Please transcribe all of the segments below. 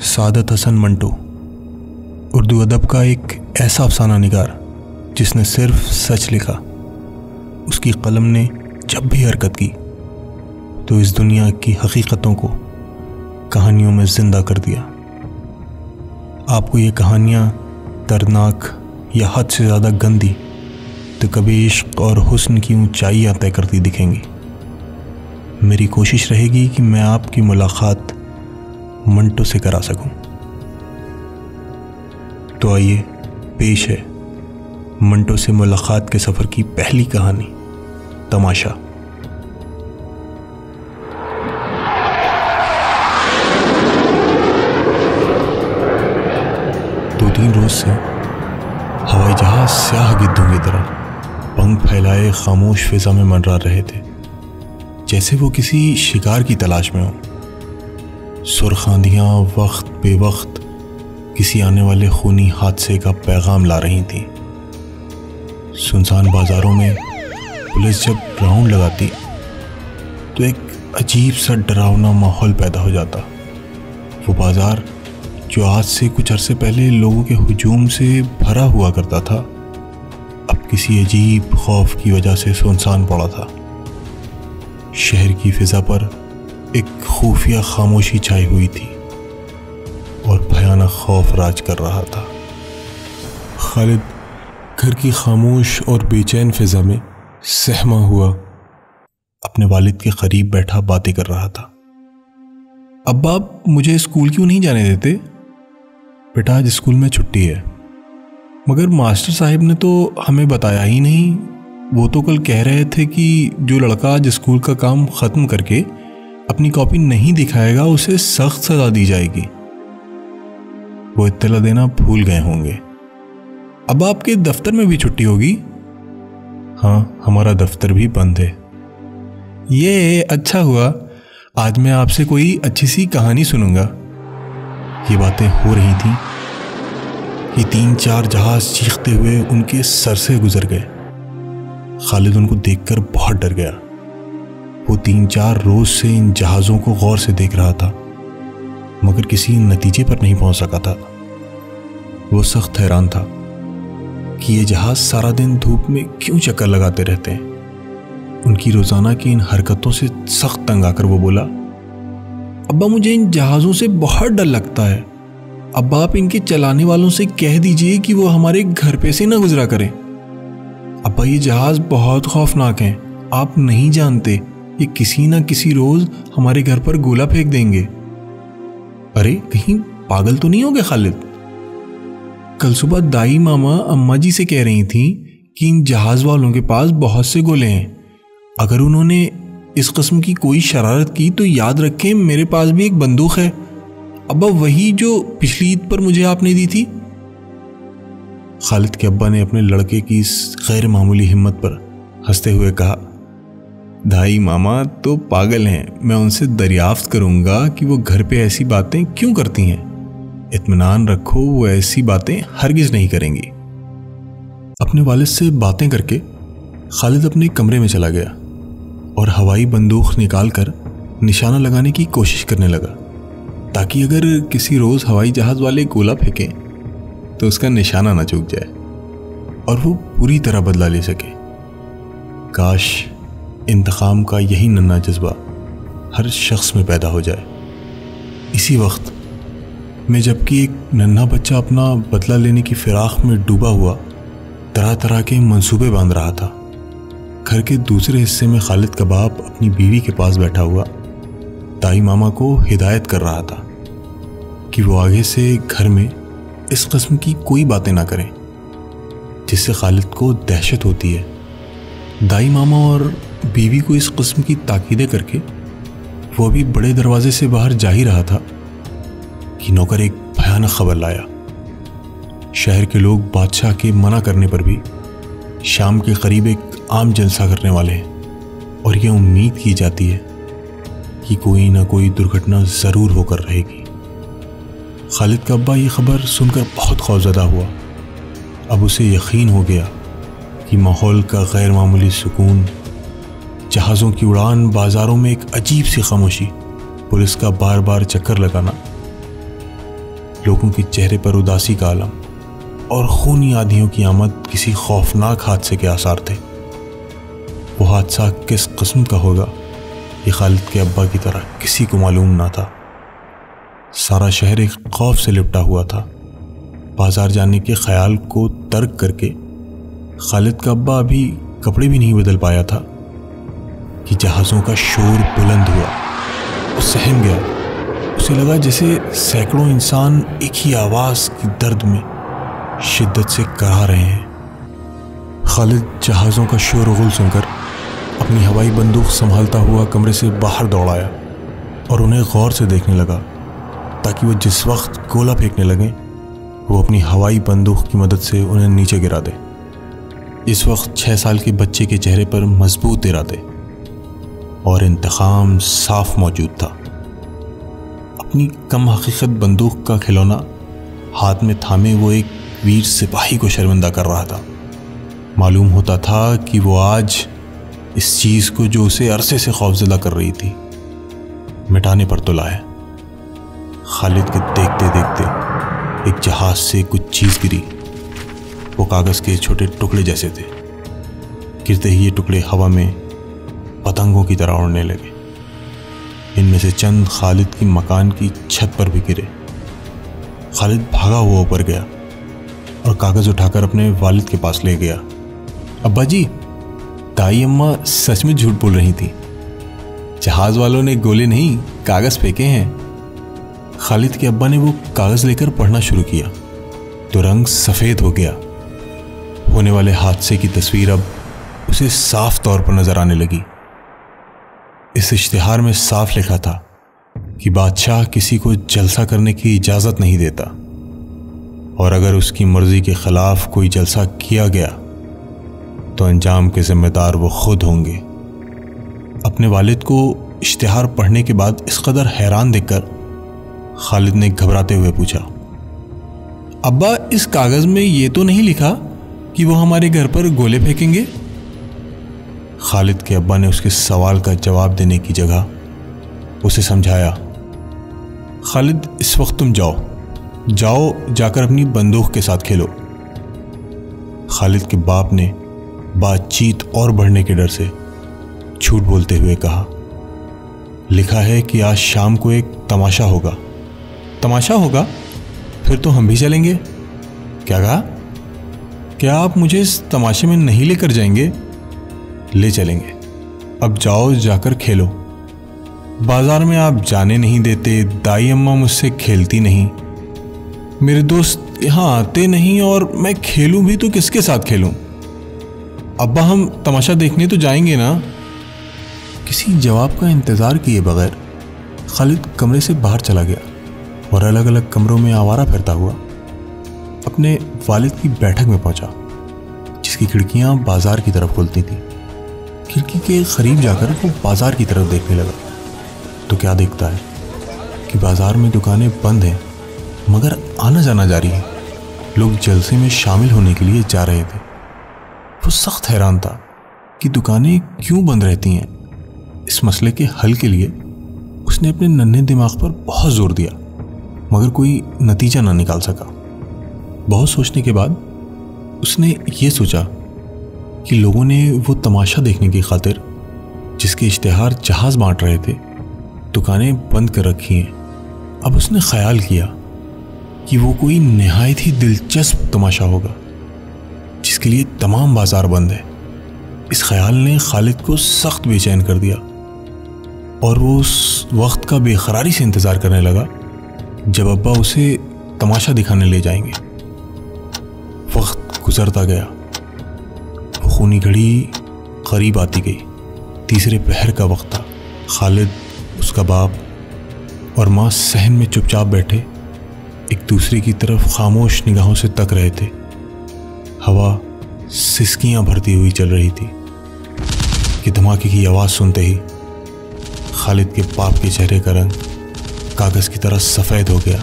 सादत हसन मंटो, उर्दू अदब का एक ऐसा अफसाना निगार, जिसने सिर्फ़ सच लिखा। उसकी कलम ने जब भी हरकत की तो इस दुनिया की हकीकतों को कहानियों में ज़िंदा कर दिया। आपको ये कहानियाँ दर्दनाक या हद से ज़्यादा गंदी तो कभी इश्क और हुस्न की ऊंचाइयाँ तय करती दिखेंगी। मेरी कोशिश रहेगी कि मैं आपकी मुलाकात मंटो से करा सकूँ। तो आइए, पेश है मंटो से मुलाकात के सफ़र की पहली कहानी, तमाशा दो तीन रोज से हवाई जहाज़ स्याह गिद्धों की तरह पंख फैलाए खामोश फिजा में मंडरा रहे थे, जैसे वो किसी शिकार की तलाश में हो सुरखांदियाँ वक्त बे वक्त किसी आने वाले खूनी हादसे का पैगाम ला रही थी। सुनसान बाजारों में पुलिस जब राउंड लगाती तो एक अजीब सा डरावना माहौल पैदा हो जाता। वो बाज़ार, जो आज से कुछ अरसे पहले लोगों के हजूम से भरा हुआ करता था, अब किसी अजीब खौफ की वजह से सुनसान पड़ा था। शहर की फिजा पर एक खुफिया खामोशी छाई हुई थी और भयानक खौफ राज कर रहा था। खालिद घर की खामोश और बेचैन फिजा में सहमा हुआ, अपने वालिद के करीब बैठा बातें कर रहा था। अब आप मुझे स्कूल क्यों नहीं जाने देते? बेटा, आज स्कूल में छुट्टी है। मगर मास्टर साहब ने तो हमें बताया ही नहीं। वो तो कल कह रहे थे कि जो लड़का आज स्कूल का काम ख़त्म करके अपनी कॉपी नहीं दिखाएगा, उसे सख्त सजा दी जाएगी। वो इत्तला देना भूल गए होंगे। अब आपके दफ्तर में भी छुट्टी होगी? हाँ हमारा दफ्तर भी बंद है। ये अच्छा हुआ। आज मैं आपसे कोई अच्छी सी कहानी सुनूँगा। ये बातें हो रही थी कि तीन चार जहाज़ चीखते हुए उनके सर से गुजर गए। खालिद उनको देखकर बहुत डर गया। वो तीन चार रोज से इन जहाज़ों को गौर से देख रहा था, मगर किसी नतीजे पर नहीं पहुँच सका था। वो सख्त हैरान था कि ये जहाज़ सारा दिन धूप में क्यों चक्कर लगाते रहते हैं। उनकी रोज़ाना की इन हरकतों से सख्त तंग आकर वो बोला, अब्बा, मुझे इन जहाज़ों से बहुत डर लगता है। अब आप इनके चलाने वालों से कह दीजिए कि वो हमारे घर पे से ना गुजरा करें। अब्बा, ये जहाज़ बहुत खौफनाक हैं। आप नहीं जानते ये किसी ना किसी रोज हमारे घर पर गोला फेंक देंगे। अरे, कहीं पागल तो नहीं हो गए खालिद? कल सुबह दाई मामा अम्मा जी से कह रही थी कि इन जहाज़ वालों के पास बहुत से गोले हैं। अगर उन्होंने इस कस्म की कोई शरारत की तो याद रखें, मेरे पास भी एक बंदूक है। अब्बा, वही जो पिछली ईद पर मुझे आपने दी थी। खालिद के अब्बा ने अपने लड़के की इस गैर मामूली हिम्मत पर हँसते हुए कहा दाई मामा तो पागल हैं। मैं उनसे दरियाफ्त करूँगा कि वो घर पे ऐसी बातें क्यों करती हैं। इतमान रखो, वो ऐसी बातें हरगिज नहीं करेंगी। अपने वालिद से बातें करके खालिद अपने कमरे में चला गया और हवाई बंदूक निकाल कर निशाना लगाने की कोशिश करने लगा, ताकि अगर किसी रोज़ हवाई जहाज़ वाले गोला फेंकें तो उसका निशाना ना चूक जाए और वो पूरी तरह बदला ले सके। काश इंतकाम का यही नन्ना जज्बा हर शख्स में पैदा हो जाए। इसी वक्त मैं जबकि एक नन्हा बच्चा अपना बदला लेने की फिराक में डूबा हुआ तरह तरह के मंसूबे बाँध रहा था। घर के दूसरे हिस्से में खालिद का बाप अपनी बीवी के पास बैठा हुआ ताई मामा को हिदायत कर रहा था कि वो आगे से घर में इस कस्म की कोई बातें ना करें, जिससे खालिद को दहशत होती है। दाई मामा और बीवी को इस कस्म की ताकीदें करके वो अभी बड़े दरवाजे से बाहर जा ही रहा था कि नौकर एक भयानक खबर लाया। शहर के लोग बादशाह के मना करने पर भी शाम के करीब एक आम जलसा करने वाले हैं और यह उम्मीद की जाती है कि कोई ना कोई दुर्घटना ज़रूर होकर रहेगी। खालिद का अब्बा ये खबर सुनकर बहुत खौफजदा हुआ। अब उसे यकीन हो गया कि माहौल का गैर मामूली सुकून जहाज़ों की उड़ान बाज़ारों में एक अजीब सी खामोशी, पुलिस का बार बार चक्कर लगाना, लोगों के चेहरे पर उदासी का आलम और खूनी आधियों की आमद किसी खौफनाक हादसे के आसार थे। वो हादसा किस कस्म का होगा, ये खालिद के अब्बा की तरह किसी को मालूम ना था। सारा शहर एक खौफ से लिपटा हुआ था। बाज़ार जाने के ख्याल को तर्क करके खालिद का अब्बा अभी कपड़े भी नहीं बदल पाया था। कि जहाज़ों का शोर बुलंद हुआ। वो सहम गया। उसे लगा जैसे सैकड़ों इंसान एक ही आवाज़ की दर्द में शिद्दत से करा रहे हैं। खालिद जहाज़ों का शोर गुल सुनकर अपनी हवाई बंदूक संभालता हुआ कमरे से बाहर दौड़ाया और उन्हें गौर से देखने लगा, ताकि वो जिस वक्त गोला फेंकने लगे, वो अपनी हवाई बंदूक की मदद से उन्हें नीचे गिरा दे। इस वक्त छः साल के बच्चे के चेहरे पर मज़बूत इरादे। और इंतकाम साफ़ मौजूद था। अपनी कम हकीकत बंदूक का खिलौना हाथ में थामे वो एक वीर सिपाही को शर्मिंदा कर रहा था। मालूम होता था कि वो आज इस चीज़ को जो उसे अरसे से खौफजदा कर रही थी, मिटाने पर तुला है खालिद के देखते देखते एक जहाज़ से कुछ चीज़ गिरी। वो कागज़ के छोटे टुकड़े जैसे थे। गिरते ही ये टुकड़े हवा में पतंगों की तरह उड़ने लगे। इनमें से चंद खालिद की मकान की छत पर भी गिरे। खालिद भागा हुआ ऊपर गया और कागज़ उठाकर अपने वालिद के पास ले गया। अब्बा जी, ताई अम्मा सच में झूठ बोल रही थी। जहाज़ वालों ने गोले नहीं, कागज़ फेंके हैं। खालिद के अब्बा ने वो कागज़ लेकर पढ़ना शुरू किया। तो रंग सफ़ेद हो गया। होने वाले हादसे की तस्वीर अब उसे साफ़ तौर पर नज़र आने लगी। इस इश्तिहार में साफ़ लिखा था कि बादशाह किसी को जलसा करने की इजाज़त नहीं देता। और अगर उसकी मर्ज़ी के खिलाफ कोई जलसा किया गया तो अंजाम के जिम्मेदार वो खुद होंगे। अपने वालिद को इश्तिहार पढ़ने के बाद इस कदर हैरान देखकर खालिद ने घबराते हुए पूछा, अब्बा, इस कागज़ में ये तो नहीं लिखा कि वो हमारे घर पर गोले फेंकेंगे? खालिद के अब्बा ने उसके सवाल का जवाब देने की जगह उसे समझाया, खालिद, इस वक्त तुम जाओ। जाओ, जाकर अपनी बंदूक के साथ खेलो। खालिद के बाप ने बातचीत और बढ़ने के डर से झूठ बोलते हुए कहा, लिखा है कि आज शाम को एक तमाशा होगा। तमाशा होगा? फिर तो हम भी चलेंगे। क्या कहा? क्या आप मुझे इस तमाशे में नहीं लेकर जाएँगे? ले चलेंगे। अब जाओ, जाकर खेलो। बाज़ार में आप जाने नहीं देते, दाई अम्मा मुझसे खेलती नहीं। मेरे दोस्त यहाँ आते नहीं और मैं खेलूं भी तो किसके साथ खेलूं? अब्बा, हम तमाशा देखने तो जाएँगे ना? किसी जवाब का इंतज़ार किए बगैर खालिद कमरे से बाहर चला गया और अलग अलग कमरों में आवारा फिरता हुआ अपने वालिद की बैठक में पहुँचा, जिसकी खिड़कियाँ बाज़ार की तरफ़ खुलती थी। खिड़की के करीब जाकर वो बाज़ार की तरफ़ देखने लगा। तो क्या देखता है कि बाज़ार में दुकानें बंद हैं, मगर आना जाना जारी है। लोग जलसे में शामिल होने के लिए जा रहे थे। वो सख्त हैरान था कि दुकानें क्यों बंद रहती हैं। इस मसले के हल के लिए उसने अपने नन्हे दिमाग पर बहुत ज़ोर दिया, मगर कोई नतीजा ना निकाल सका। बहुत सोचने के बाद उसने ये सोचा कि लोगों ने वो तमाशा देखने की खातिर, जिसके इश्तहार जहाज़ बांट रहे थे, दुकानें बंद कर रखी हैं। अब उसने ख्याल किया कि वो कोई नहायत ही दिलचस्प तमाशा होगा, जिसके लिए तमाम बाज़ार बंद है। इस ख्याल ने खालिद को सख्त बेचैन कर दिया और वो उस वक्त का बेखरारी से इंतज़ार करने लगा, जब अब्बा उसे तमाशा दिखाने ले जाएँगे। वक्त गुजरता गया। खूनी घड़ी करीब आती गई। तीसरे पहर का वक्त था। खालिद, उसका बाप और माँ सहन में चुपचाप बैठे, एक दूसरे की तरफ़ खामोश निगाहों से तक रहे थे। हवा सिसकियाँ भरती हुई चल रही थी। कि धमाके की आवाज़ सुनते ही खालिद के बाप के चेहरे का रंग कागज़ की तरह सफ़ेद हो गया।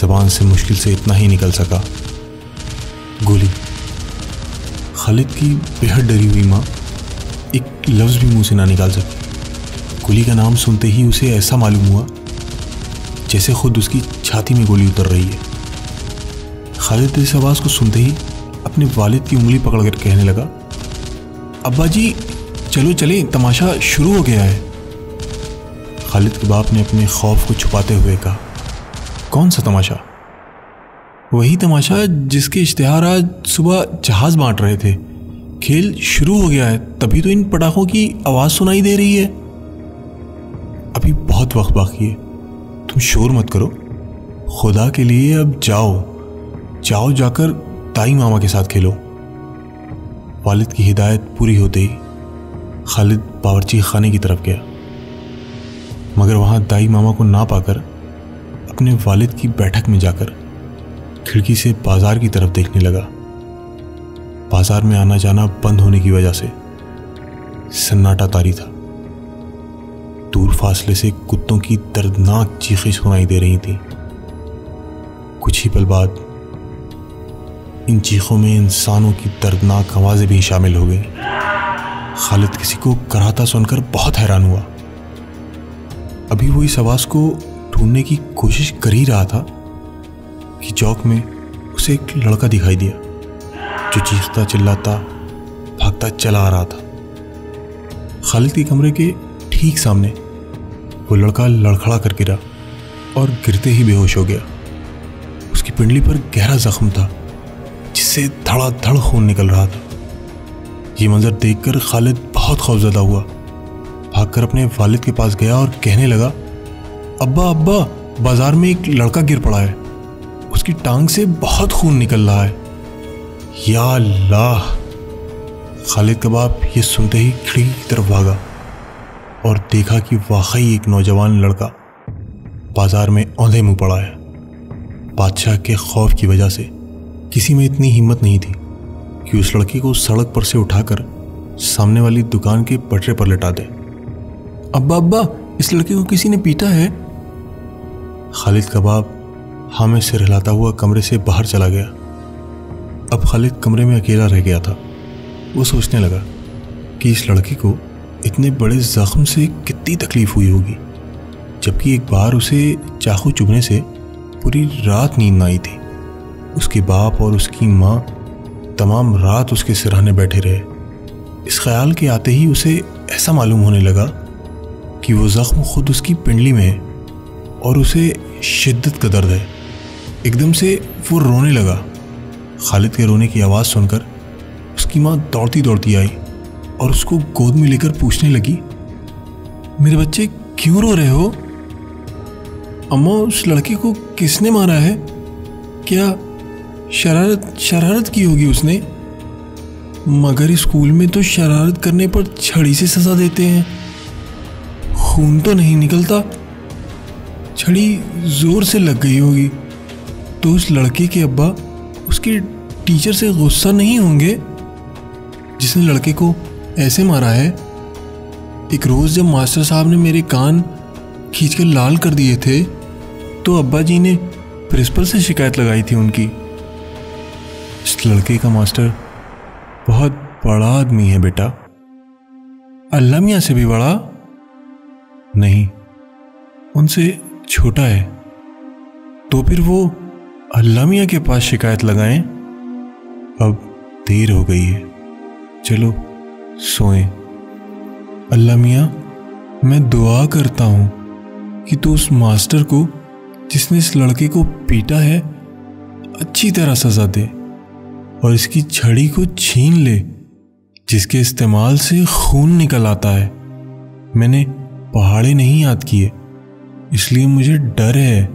जबान से मुश्किल से इतना ही निकल सका। गोली खालिद की बेहद डरी हुई माँ एक लफ्ज़ भी मुँह से ना निकाल सकी। कुली का नाम सुनते ही उसे ऐसा मालूम हुआ जैसे खुद उसकी छाती में गोली उतर रही है। खालिद इस आवाज़ को सुनते ही अपने वालिद की उंगली पकड़कर कहने लगा, अब्बा जी, चलो, चले, तमाशा शुरू हो गया है। खालिद के बाप ने अपने खौफ को छुपाते हुए कहा, कौन सा तमाशा? वही तमाशा जिसके इश्तहार आज सुबह जहाज़ बांट रहे थे। खेल शुरू हो गया है, तभी तो इन पटाखों की आवाज़ सुनाई दे रही है। अभी बहुत वक्त बाकी है। तुम शोर मत करो। खुदा के लिए अब जाओ। जाओ जाकर ताई मामा के साथ खेलो। वालिद की हिदायत पूरी होते ही खालिद बावरची खाने की तरफ़ गया। मगर वहाँ दाई मामा को ना पाकर अपने वालिद की बैठक में जाकर खिड़की से बाज़ार की तरफ़ देखने लगा। बाज़ार में आना जाना बंद होने की वजह से सन्नाटा तारी था। दूर फासले से कुत्तों की दर्दनाक चीखें सुनाई दे रही थी। कुछ ही पल बाद इन चीखों में इंसानों की दर्दनाक आवाज़ें भी शामिल हो गई। खालिद किसी को कराता सुनकर बहुत हैरान हुआ। अभी वो इस आवाज़ को ढूँढने की कोशिश कर ही रहा था। कि चौक में उसे एक लड़का दिखाई दिया, जो चीखता, चिल्लाता, भागता, चला आ रहा था। खालिद के कमरे के ठीक सामने वो लड़का लड़खड़ा कर गिरा और गिरते ही बेहोश हो गया। उसकी पिंडली पर गहरा जख्म था, जिससे धड़ाधड़ खून निकल रहा था। ये मंजर देखकर खालिद बहुत खौफजदा हुआ। भागकर अपने वालिद के पास गया और कहने लगा, अब्बा अब्बा, बाज़ार में एक लड़का गिर पड़ा है। उसकी टांग से बहुत खून निकल रहा है। या अल्लाह, खालिद का बाप ये सुनते ही खिड़की की तरफ़ भागा और देखा कि वाकई एक नौजवान लड़का बाज़ार में औंधे मुँह पड़ा है। बादशाह के खौफ की वजह से किसी में इतनी हिम्मत नहीं थी कि उस लड़के को सड़क पर से उठाकर सामने वाली दुकान के पटरे पर लटा दे। अब्बा अब्बा, इस लड़के को किसी ने पीटा है? खालिद का बाप हाँ में सिर हिलाता हुआ कमरे से बाहर चला गया। अब खालिद कमरे में अकेला रह गया था। वो सोचने लगा कि इस लड़की को इतने बड़े जख्म से कितनी तकलीफ़ हुई होगी, जबकि एक बार उसे चाकू चुभने से पूरी रात नींद ना आई थी। उसके बाप और उसकी माँ तमाम रात उसके सिरहाने बैठे रहे। इस ख्याल के आते ही उसे ऐसा मालूम होने लगा कि वो जख्म खुद उसकी पिंडली में है और उसे शिद्दत का दर्द है। एकदम से वो रोने लगा। खालिद के रोने की आवाज़ सुनकर उसकी माँ दौड़ती दौड़ती आई और उसको गोद में लेकर पूछने लगी, मेरे बच्चे क्यों रो रहे हो? अम्मा, उस लड़के को किसने मारा है? क्या शरारत शरारत की होगी उसने? मगर स्कूल में तो शरारत करने पर छड़ी से सजा देते हैं। खून तो नहीं निकलता। छड़ी ज़ोर से लग गई होगी। तो उस लड़के के अब्बा उसके टीचर से गुस्सा नहीं होंगे? जिसने लड़के को ऐसे मारा है। एक रोज़ जब मास्टर साहब ने मेरे कान खींच खींचकर लाल कर दिए थे तो अब्बा जी ने प्रिंसिपल से शिकायत लगाई थी उनकी। इस लड़के का मास्टर बहुत बड़ा आदमी है बेटा। अल्लाह मियाँ से भी बड़ा नहीं, उनसे छोटा है। तो फिर वो अल्लाह मियाँ के पास शिकायत लगाएँ। अब देर हो गई है। चलो, सोएँ। अल्लाह मियाँ मैं दुआ करता हूँ कि तू उस मास्टर को, जिसने इस लड़के को पीटा है, अच्छी तरह सजा दे और इसकी छड़ी को छीन ले, जिसके इस्तेमाल से खून निकल आता है। मैंने पहाड़े नहीं याद किए, इसलिए मुझे डर है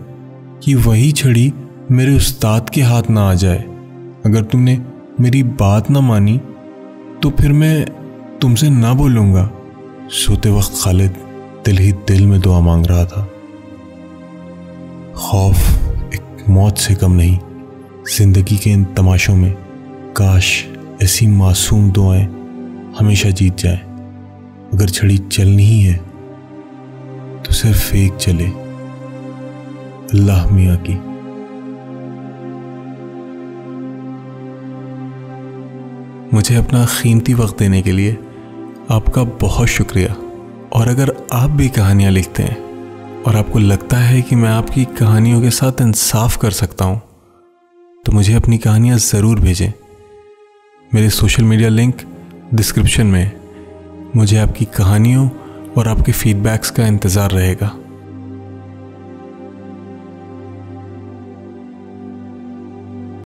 कि वही छड़ी मेरे उस्ताद के हाथ ना आ जाए। अगर तुमने मेरी बात ना मानी तो फिर मैं तुमसे ना बोलूँगा। सोते वक्त खालिद दिल ही दिल में दुआ मांग रहा था। खौफ एक मौत से कम नहीं, ज़िंदगी के इन तमाशों में काश ऐसी मासूम दुआएँ हमेशा जीत जाए। अगर छड़ी चलनी ही है तो सिर्फ़ एक चले, अल्लाह मियाँ की। मुझे अपना कीमती वक्त देने के लिए आपका बहुत शुक्रिया। और अगर आप भी कहानियाँ लिखते हैं, और आपको लगता है कि मैं आपकी कहानियों के साथ इंसाफ कर सकता हूँ तो मुझे अपनी कहानियाँ ज़रूर भेजें। मेरे सोशल मीडिया लिंक डिस्क्रिप्शन में। मुझे आपकी कहानियों और आपके फीडबैक्स का इंतज़ार रहेगा।